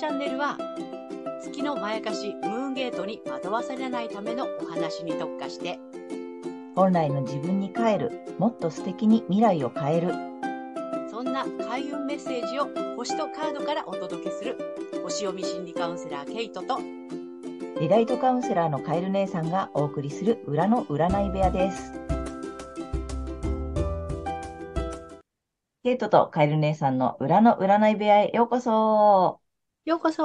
チャンネルは月のまやかしムーンゲートに惑わされないためのお話に特化して本来の自分に帰る、もっと素敵に未来を変える。そんな開運メッセージを星とカードからお届けする星読み心理カウンセラーケイトとリライトカウンセラーのカエル姉さんがお送りする裏の占い部屋です。ケイトとカエル姉さんの裏の占い部屋へようこそ。ようこそ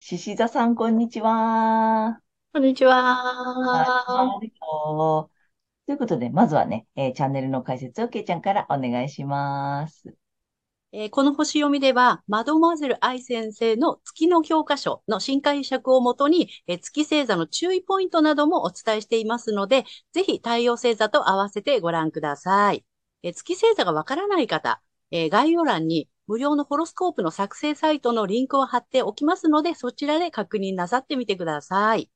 獅子座さん、こんにちは。こんにちははいということで、まずはね、えーチャンネルの解説をケイちゃんからお願いします。えーこの星読みでは、マドモアゼル愛先生の月の教科書の新解釈をもとに、えー月星座の注意ポイントなどもお伝えしていますので、ぜひ太陽星座と合わせてご覧ください。えー月星座がわからない方、えー概要欄に無料のホロスコープの作成サイトのリンクを貼っておきますので、そちらで確認なさってみてください。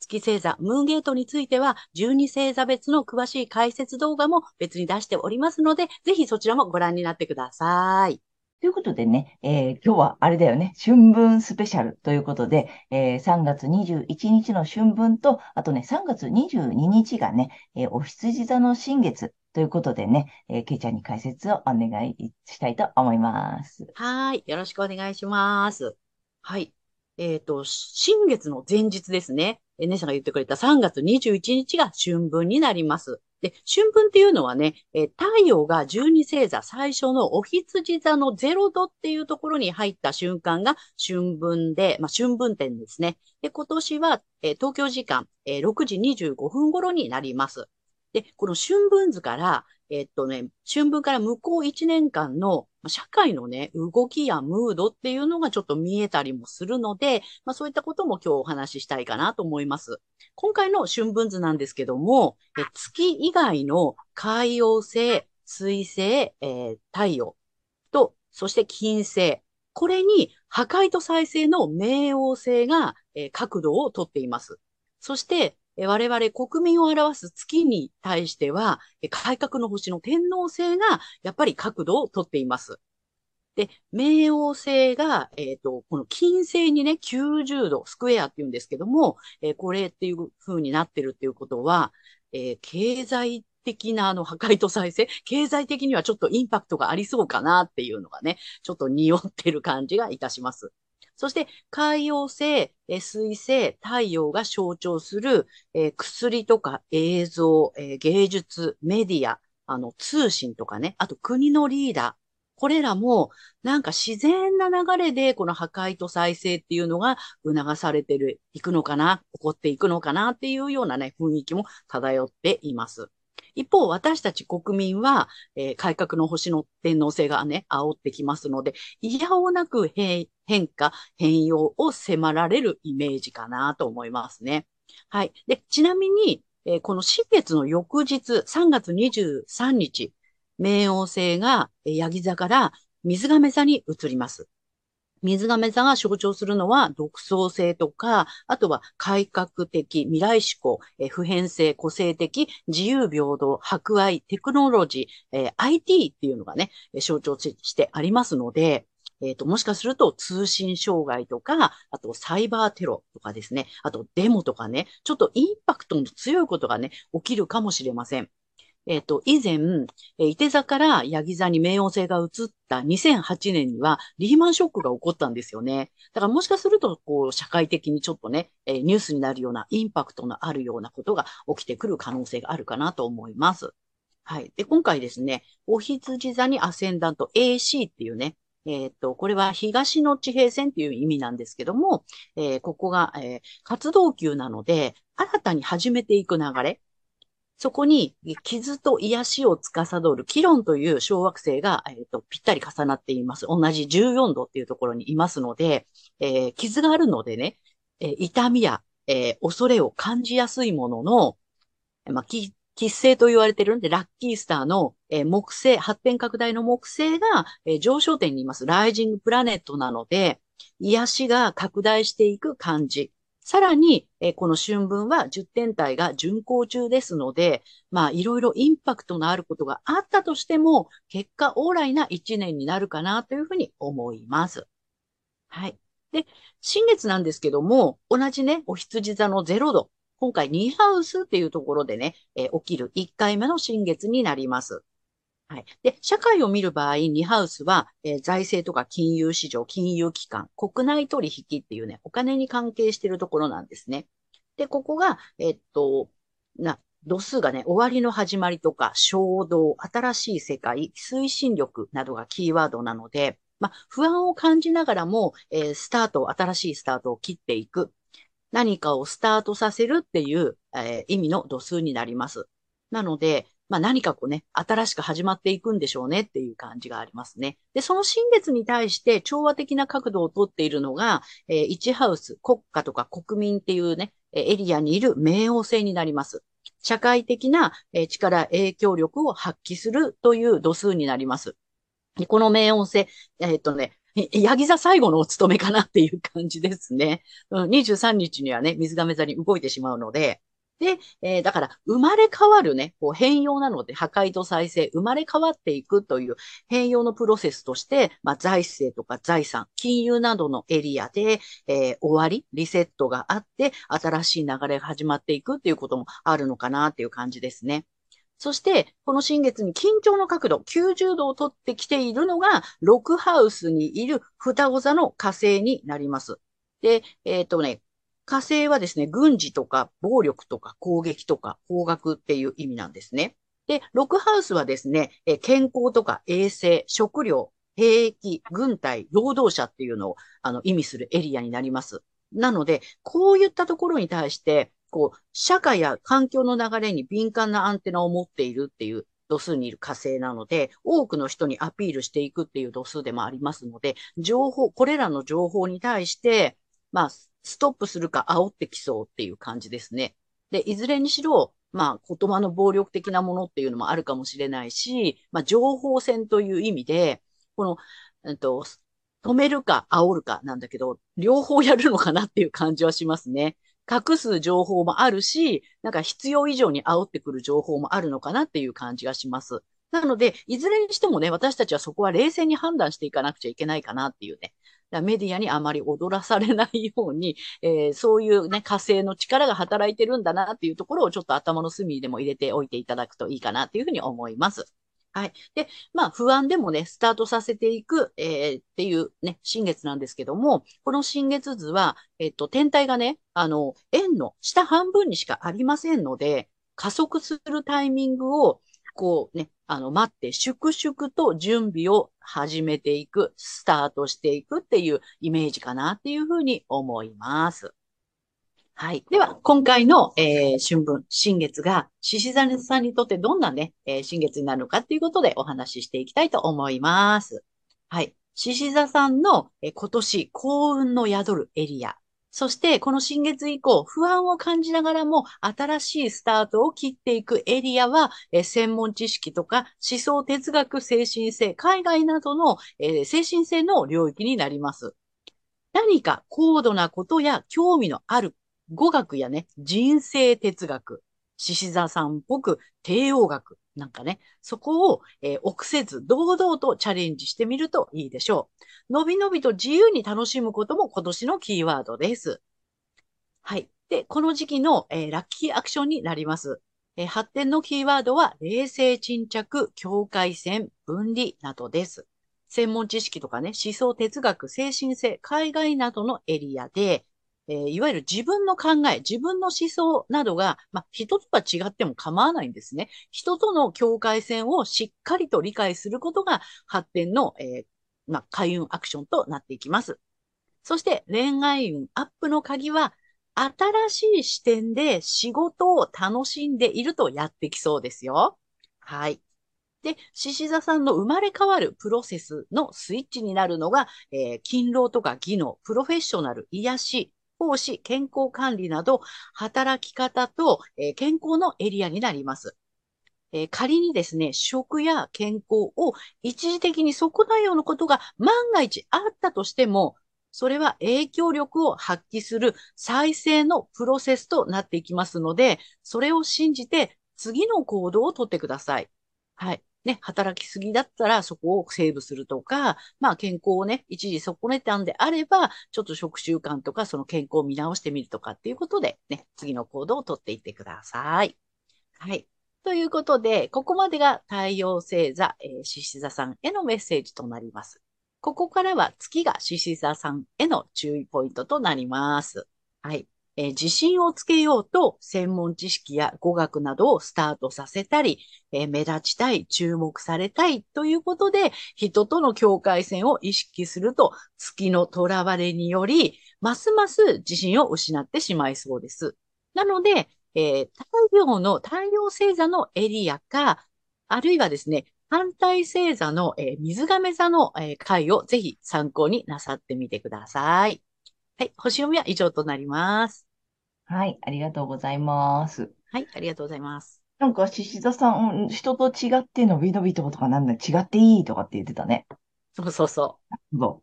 月星座、ムーンゲートについては、12星座別の詳しい解説動画も別に出しておりますので、ぜひそちらもご覧になってください。ということでね、えー今日はあれだよね、春分スペシャルということで、えー3月21日の春分と、あとね、3月22日がね、えーお羊座の新月ということでね、えー、けいちゃんに解説をお願いしたいと思います。はい。よろしくお願いします。はい。えっ、と、新月の前日ですね。え、姉さんが言ってくれた3月21日が春分になります。で、春分っていうのはね、え太陽が12星座最初のお羊座の0度っていうところに入った瞬間が春分で、まあ、春分点ですね。で、今年は、え東京時間、えー6時25分頃になります。で、この春分図から、えっとね、春分から向こう1年間の社会のね、動きやムードっていうのがちょっと見えたりもするので、まあそういったことも今日お話ししたいかなと思います。今回の春分図なんですけども、え月以外の海洋星、水星、えー太陽と、そして金星。これに破壊と再生の冥王星が、えー角度をとっています。そして、我々国民を表す月に対しては、改革の星の天王星がやっぱり角度をとっています。で、冥王星が、えっ、と、この金星にね、90度、スクエアって言うんですけども、えーこれっていう風になってるっていうことは、えー経済的なあの破壊と再生、経済的にはちょっとインパクトがありそうかなっていうのがね、ちょっと匂ってる感じがいたします。そして、海洋星、えー水星、太陽が象徴する、えー薬とか映像、えー芸術、メディア、あの、通信とかね、あと国のリーダー、これらも、なんか自然な流れで、この破壊と再生っていうのが促されてる、いくのかな、起こっていくのかなっていうようなね、雰囲気も漂っています。一方、私たち国民は、えー改革の星の天皇制がね、煽ってきますので、いやおなく変化、変容を迫られるイメージかなと思いますね。はい。で、ちなみに、えーこの新月の翌日、3月23日、冥王星がえーヤギ座から水亀座に移ります。水亀座が象徴するのは独創性とか、あとは改革的、未来志向、え普遍性、個性的、自由平等、博愛、テクノロジー、えー IT っていうのがね、象徴してありますので、えっ、と、もしかすると通信障害とか、あとサイバーテロとかですね、あとデモとかね、ちょっとインパクトの強いことがね、起きるかもしれません。えっ、と、以前、えー、伊手座からヤギ座に冥王星が移った2008年にはリーマンショックが起こったんですよね。だからもしかすると、こう、社会的にちょっとね、えーニュースになるようなインパクトのあるようなことが起きてくる可能性があるかなと思います。はい。で、今回ですね、お羊座にアセンダント AC っていうね、えっ、と、これは東の地平線っていう意味なんですけども、えーここが、えー活動級なので、新たに始めていく流れ、そこに傷と癒しを司るキロンという小惑星が、えっとぴったり重なっています。同じ14度っていうところにいますので、えー傷があるのでね、えー痛みや、えー恐れを感じやすいものの、まあ、き吉星と言われてるんで、ラッキースターの、えー木星、発展拡大の木星が、えー上昇点にいます。ライジングプラネットなので、癒しが拡大していく感じ。さらに、えこの春分は10天体が巡行中ですので、まあ、いろいろインパクトのあることがあったとしても、結果オーライな1年になるかなというふうに思います。はい。で、新月なんですけども、同じね、お羊座の0度。今回2ハウスっていうところでね、え、起きる1回目の新月になります。はい。で、社会を見る場合、2ハウスは、えー、財政とか金融市場、金融機関、国内取引っていうね、お金に関係しているところなんですね。で、ここが、え、っと、な、度数がね、終わりの始まりとか、衝動、新しい世界、推進力などがキーワードなので、まあ、不安を感じながらも、えー、スタート、新しいスタートを切っていく。何かをスタートさせるっていう、えー、意味の度数になります。なので、まあ何かこうね、新しく始まっていくんでしょうねっていう感じがありますね。で、その新月に対して調和的な角度をとっているのが、えー、1ハウス、国家とか国民っていうね、エリアにいる冥王星になります。社会的な力、影響力を発揮するという度数になります。この冥王星、えー、っとね、ヤギ座最後のお務めかなっていう感じですね。うん、23日にはね、水亀座に動いてしまうので、で、えー、だから、生まれ変わるね、こう変容なので、破壊と再生、生まれ変わっていくという変容のプロセスとして、まあ、財政とか財産、金融などのエリアで、えー、終わり、リセットがあって、新しい流れが始まっていくっていうこともあるのかなっていう感じですね。そして、この新月に緊張の角度、90度を取ってきているのが、ロクハウスにいる双子座の火星になります。で、えっ、ー、とね、火星はですね、軍事とか暴力とか攻撃とか方角っていう意味なんですね。で、ロクハウスはですね、え健康とか衛生、食料、兵役、軍隊、労働者っていうのをあの意味するエリアになります。なので、こういったところに対して、こう、社会や環境の流れに敏感なアンテナを持っているっていう度数にいる火星なので、多くの人にアピールしていくっていう度数でもありますので、情報、これらの情報に対して、まあ、ストップするか煽ってきそうっていう感じですね。で、いずれにしろ、まあ、言葉の暴力的なものっていうのもあるかもしれないし、まあ、情報戦という意味で、この、えっと、止めるか煽るかなんだけど、両方やるのかなっていう感じはしますね。隠す情報もあるし、なんか必要以上に煽ってくる情報もあるのかなっていう感じがします。なので、いずれにしてもね、私たちはそこは冷静に判断していかなくちゃいけないかなっていうね。メディアにあまり踊らされないように、えー、そういうね、火星の力が働いてるんだなっていうところをちょっと頭の隅でも入れておいていただくといいかなっていうふうに思います。はい。で、まあ、不安でもね、スタートさせていく、えー、っていうね、新月なんですけども、この新月図は、えっと、天体がね、あの、円の下半分にしかありませんので、加速するタイミングを、こうね、あの、待って、粛々と準備を始めていく、スタートしていくっていうイメージかなっていうふうに思います。はい。では、今回の、えー、春分、新月が、獅子座さんにとってどんなね、えー、新月になるのかっていうことでお話ししていきたいと思います。はい。獅子座さんの、えー、今年幸運の宿るエリアそして、この新月以降、不安を感じながらも、新しいスタートを切っていくエリアは、え専門知識とか、思想哲学、精神性、海外などの、え精神性の領域になります。何か高度なことや興味のある語学やね、人生哲学、獅子座さんっぽく帝王学なんかね、そこを、えー、臆せず堂々とチャレンジしてみるといいでしょう。のびのびと自由に楽しむことも今年のキーワードです。はい。で、この時期の、えー、ラッキーアクションになります。えー、発展のキーワードは、冷静沈着、境界線、分離などです。専門知識とかね、思想哲学、精神性、海外などのエリアで、えー、いわゆる自分の考え、自分の思想などが、まあ、人とは違っても構わないんですね。人との境界線をしっかりと理解することが発展の、えー、まあ、開運アクションとなっていきます。そして恋愛運アップの鍵は、新しい視点で仕事を楽しんでいるとやってきそうですよ。はい。で、獅子座さんの生まれ変わるプロセスのスイッチになるのが、えー、勤労とか技能、プロフェッショナル、癒し、奉仕、健康管理など、働き方と、え、健康のエリアになります。え、仮にですね、食や健康を一時的に損なうようなことが万が一あったとしても、それは影響力を発揮する再生のプロセスとなっていきますので、それを信じて次の行動をとってください。はい。ね、働きすぎだったらそこをセーブするとか、まあ健康をね、一時損ねたんであれば、ちょっと食習慣とかその健康を見直してみるとかっていうことで、ね、次の行動をとっていってください。はい。ということで、ここまでが太陽星座、えー、獅子座さんへのメッセージとなります。ここからは月が獅子座さんへの注意ポイントとなります。はい。えー、自信をつけようと専門知識や語学などをスタートさせたり、えー、目立ちたい、注目されたいということで、人との境界線を意識すると、月の囚われにより、ますます自信を失ってしまいそうです。なので、えー、太陽の、太陽星座のエリアか、あるいはですね、反対星座の、えー、水亀座の、えー、回をぜひ参考になさってみてください。はい、星読みは以上となります。はい、ありがとうございます。はい、ありがとうございます。なんか、獅子座さん、人と違ってのびのびととかなんだ、違っていいとかって言ってたね。そうそうそう。そ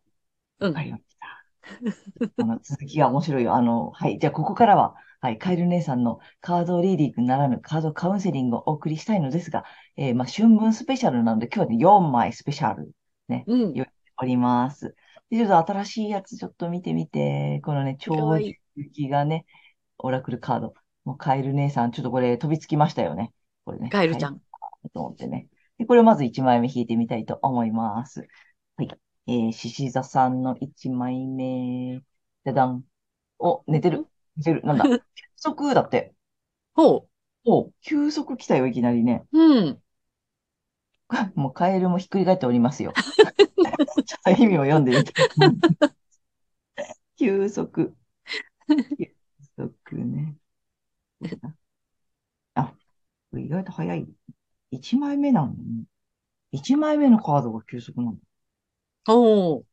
う。うん。わかりました。あの、続きが面白いよ。あの、はい。じゃあ、ここからは、はい、カエル姉さんのカードリーディングならぬカードカウンセリングをお送りしたいのですが、えー、まあ、春分スペシャルなので、今日はね、4枚スペシャル、ね、うん、言っております。で、ちょっと新しいやつちょっと見てみて、このね、超雪がね、オラクルカード。もうカエル姉さん、ちょっとこれ飛びつきましたよね。これね。カエルちゃん。と思ってね。で、これをまず1枚目引いてみたいと思います。はい。えー、獅子座さんの1枚目。じゃだん。お、寝てる。寝てる。なんだ。休息だって。ほう。ほう。休息来たよ、いきなりね。うん。もうカエルもひっくり返っておりますよ。ちょっと意味を読んでみて。休息。休息ね。あ、意外と早い。1枚目なのね。1枚目のカードが休息なの。おー。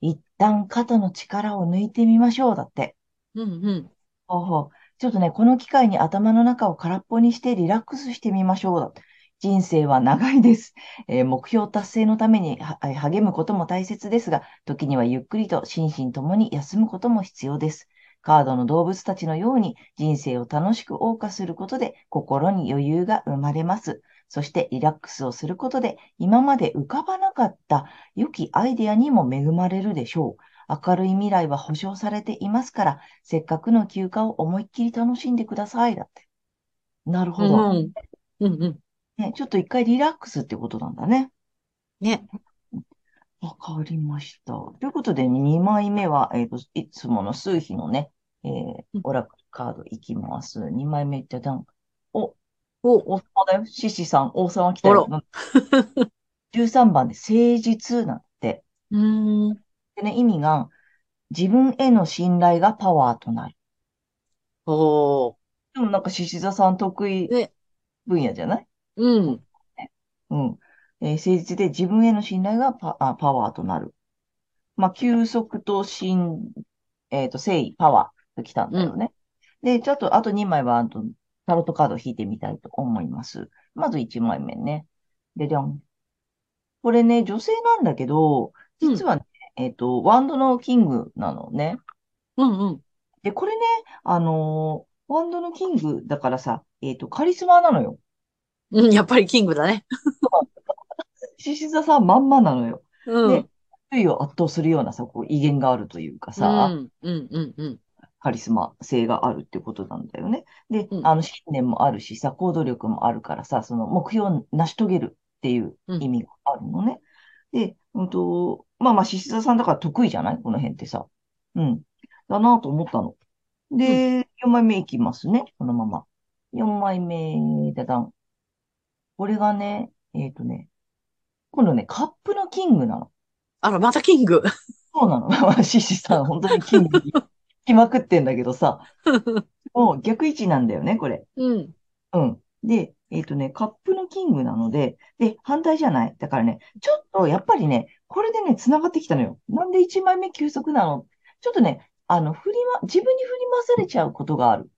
一旦肩の力を抜いてみましょう。だって。うんうん。ほうほう。ちょっとね、この機会に頭の中を空っぽにしてリラックスしてみましょう。だって。人生は長いです。えー、目標達成のために励むことも大切ですが、時にはゆっくりと心身ともに休むことも必要です。カードの動物たちのように人生を楽しく謳歌することで心に余裕が生まれます。そしてリラックスをすることで今まで浮かばなかった良きアイデアにも恵まれるでしょう。明るい未来は保証されていますから、せっかくの休暇を思いっきり楽しんでください。だって。なるほど。うん、うんうんね、ちょっと一回リラックスってことなんだね。ね。わかりました。ということで、2枚目は、えっ、ー、と、いつもの数比のね、えー、オラクルカードいきます。2枚目、じゃじゃん。お、お、王様だよ。獅子さん、王様来たよ。13番で誠実なんて。うん。でね、意味が、自分への信頼がパワーとなる。おー。でもなんか獅子座さん得意分野じゃないうん。うん。えー、誠実で自分への信頼がパあパワーとなる。まあ、休息と信、えっ、ー、と、誠意、パワーときたんだよね。うん、で、ちょっと、あと2枚は、あと、タロットカードを引いてみたいと思います。まず1枚目ね。で、じゃん。これね、女性なんだけど、実はね、うん、えっ、ー、と、ワンドのキングなのね。うんうん。で、これね、あのー、ワンドのキングだからさ、えっ、ー、と、カリスマなのよ。うん、やっぱりキングだね。獅子座さんまんまなのよ。うん。で、周囲を圧倒するようなさ、こう威厳があるというかさ、うん、うん、うん、うん。カリスマ性があるってことなんだよね。で、うん、あの、信念もあるしさ、行動力もあるからさ、その目標を成し遂げるっていう意味があるのね。うん、で、うんと、まあまあ、獅子座さんだから得意じゃない？この辺ってさ。うん。だなと思ったの。で、4枚目いきますね。このまま。4枚目、だだん。これがね、えっ、ー、とね、今度ね、カップのキングなの。あら、またキング。そうなの。まあ、シシさん、本当にキング に来まくってんだけどさ。もう逆位置なんだよね、これ。うん。うん。で、えっ、ー、とね、カップのキングなので、で、反対じゃない？だからね、ちょっと、やっぱりね、これでね、繋がってきたのよ。なんで1枚目休息なの？ちょっとね、あの、振りま、自分に振り回されちゃうことがある。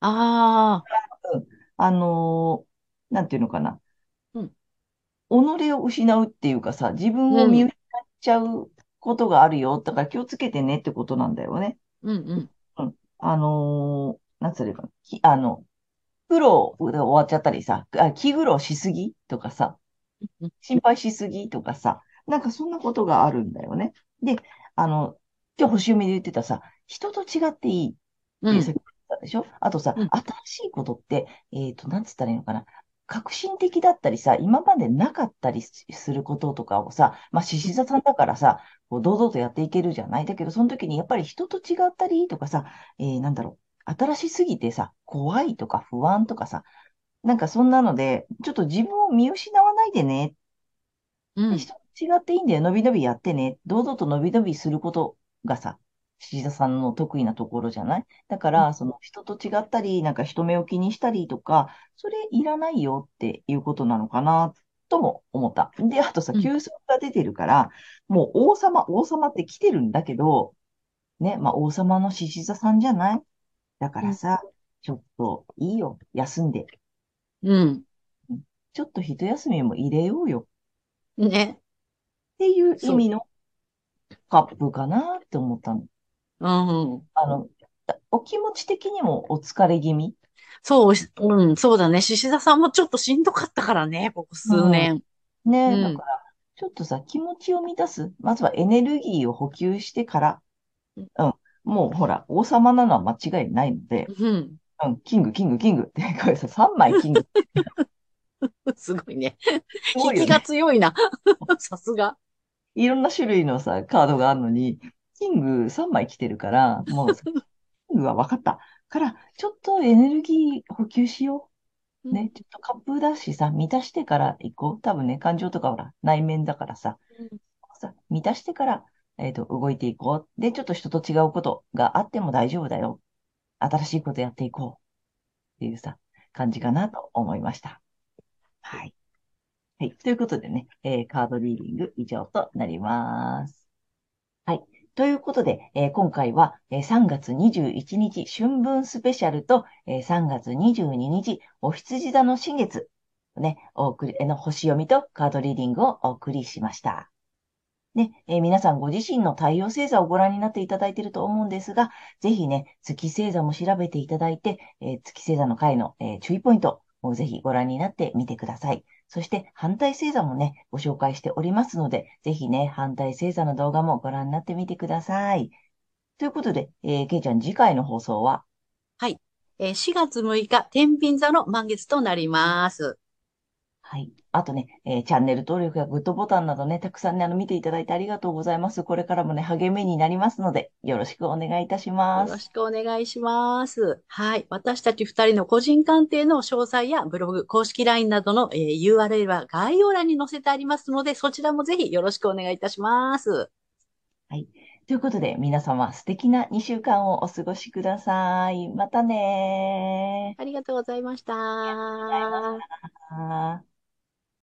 ああ。うん。あのー、なんていうのかな。己を失うっていうかさ、自分を見失っちゃうことがあるよ。だから気をつけてねってことなんだよね。うんうん。うん。あのー、なんつうか、あの、苦労で終わっちゃったりさ、あ気苦労しすぎとかさ、心配しすぎとかさ、なんかそんなことがあるんだよね。で、あの、今日星読みで言ってたさ、人と違っていいっていうさっき言ったでしょ？あとさ、うん新しいことって、えっと、なんつったらいいのかな？革新的だったりさ、今までなかったりすすることとかをさ、まあ、獅子座さんだからさ、こう堂々とやっていけるじゃないだけど、その時にやっぱり人と違ったりとかさ、えーなんだろう、新しすぎてさ、怖いとか不安とかさ、なんかそんなので、ちょっと自分を見失わないでね。うん。人と違っていいんだよ。のびのびやってね。堂々とのびのびすることがさ、獅子座さんの得意なところじゃない？だから、その人と違ったり、なんか人目を気にしたりとか、それいらないよっていうことなのかな、とも思った。で、あとさ、うん休息が出てるから、もう王様、王様って来てるんだけど、ね、まあ王様の獅子座さんじゃない？だからさ、ちょっといいよ。休んで。うん。ちょっと一休みも入れようよ。ね。っていう意味のカップかなって思ったの。うん。あの、お気持ち的にもお疲れ気味？そう、うん、そうだね。獅子座さんもちょっとしんどかったからね、ここ数年。ね、うんだから、ちょっとさ、気持ちを満たす。まずはエネルギーを補給してから、うんうん。もうほら、王様なのは間違いないので、うん。うん、キング、キング、キングって、これさ、3枚キング。すごいね引きが強いな。さすが。いろんな種類のさ、カードがあるのに、キング3枚来てるから、もうさ、キングは分かった。から、ちょっとエネルギー補給しよう。ね、ちょっとカップだしさ、満たしてから行こう。多分ね、感情とかほら、内面だからさ、さ、満たしてから、えっと、動いていこう。で、ちょっと人と違うことがあっても大丈夫だよ。新しいことやっていこう。っていうさ、感じかなと思いました。はい。はい。ということでね、えーカードリーディング以上となります。はい。ということで、えー今回は、えー3月21日春分スペシャルと、えー3月22日お羊座の新月、ね、お送り、の星読みとカードリーディングをお送りしました。ね、え皆さんご自身の太陽星座をご覧になっていただいていると思うんですが、ぜひね、月星座も調べていただいて、え月星座の回の、え注意ポイントをぜひご覧になってみてください。そして反対星座もね、ご紹介しておりますので、ぜひね、反対星座の動画もご覧になってみてください。ということで、えー、けいちゃん次回の放送は、えー4月6日、天秤座の満月となります。はい。あとね、えーチャンネル登録やグッドボタンなどね、たくさんね、あの、見ていただいてありがとうございます。これからもね、励みになりますので、よろしくお願いいたします。よろしくお願いします。はい。私たち二人の個人鑑定の詳細やブログ、公式 LINE などの、えー URL は概要欄に載せてありますので、そちらもぜひよろしくお願いいたします。ということで、皆様素敵な2週間をお過ごしください。またねありがとうございました。ー。